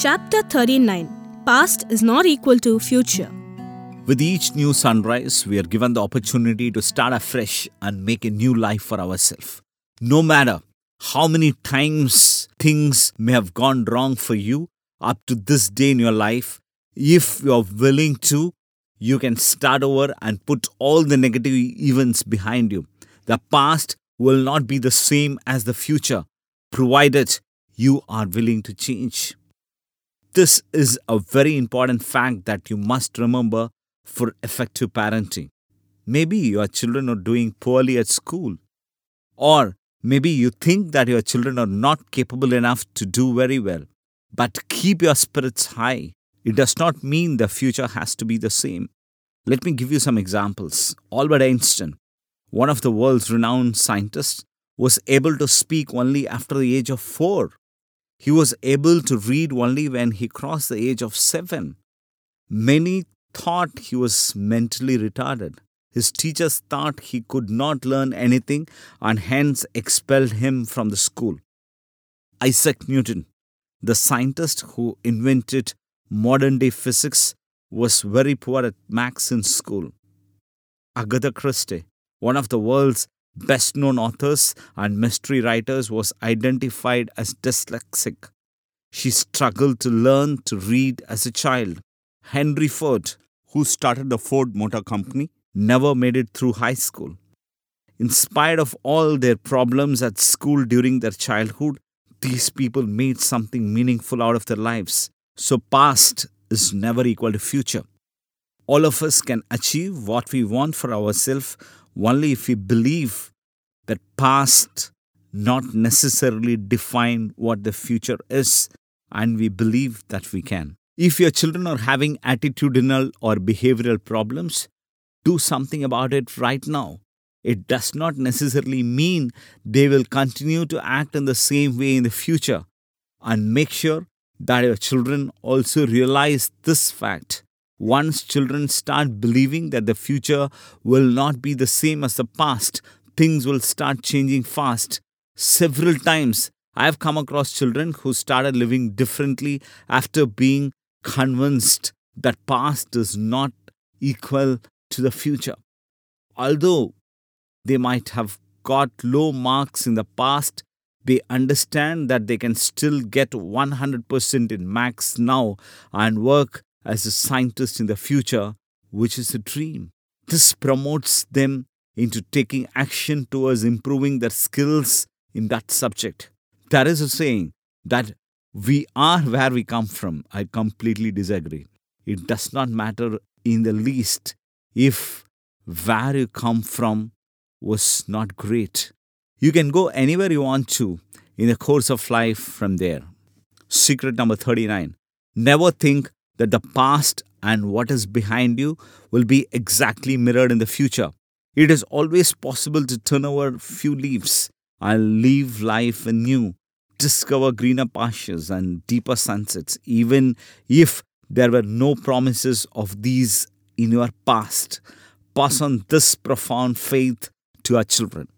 Chapter 39 Past is not equal to future. With each new sunrise, we are given the opportunity to start afresh and make a new life for ourselves. No matter how many times things may have gone wrong for you up to this day in your life, if you are willing to, you can start over and put all the negative events behind you. The past will not be the same as the future, provided you are willing to change. This is a very important fact that you must remember for effective parenting. Maybe your children are doing poorly at school, or maybe you think that your children are not capable enough to do very well. But keep your spirits high. It does not mean the future has to be the same. Let me give you some examples. Albert Einstein, one of the world's renowned scientists, was able to speak only after the age of four. He was able to read only when he crossed the age of seven. Many thought he was mentally retarded. His teachers thought he could not learn anything and hence expelled him from the school. Isaac Newton, the scientist who invented modern day physics, was very poor at maths in school. Agatha Christie, one of the world's best known authors and mystery writers, was identified as dyslexic. She struggled to learn to read as a child. Henry Ford, who started the Ford Motor Company, never made it through high school. In spite of all their problems at school during their childhood, these people made something meaningful out of their lives. So, past is never equal to future. All of us can achieve what we want for ourselves only if we believe that past not necessarily define what the future is and we believe that we can. If your children are having attitudinal or behavioral problems, do something about it right now. It does not necessarily mean they will continue to act in the same way in the future. And make sure that your children also realize this fact. Once children start believing that the future will not be the same as the past, things will start changing fast. Several times I have come across children who started living differently after being convinced that past is not equal to the future. Although they might have got low marks in the past, they understand that they can still get 100% in max now and work as a scientist in the future, which is a dream. This promotes them into taking action towards improving their skills in that subject. There is a saying that we are where we come from. I completely disagree. It does not matter in the least if where you come from was not great. You can go anywhere you want to in the course of life from there. Secret number 39 Never think that the past and what is behind you will be exactly mirrored in the future. It is always possible to turn over a few leaves and live life anew, discover greener pastures and deeper sunsets, even if there were no promises of these in your past. Pass on this profound faith to our children.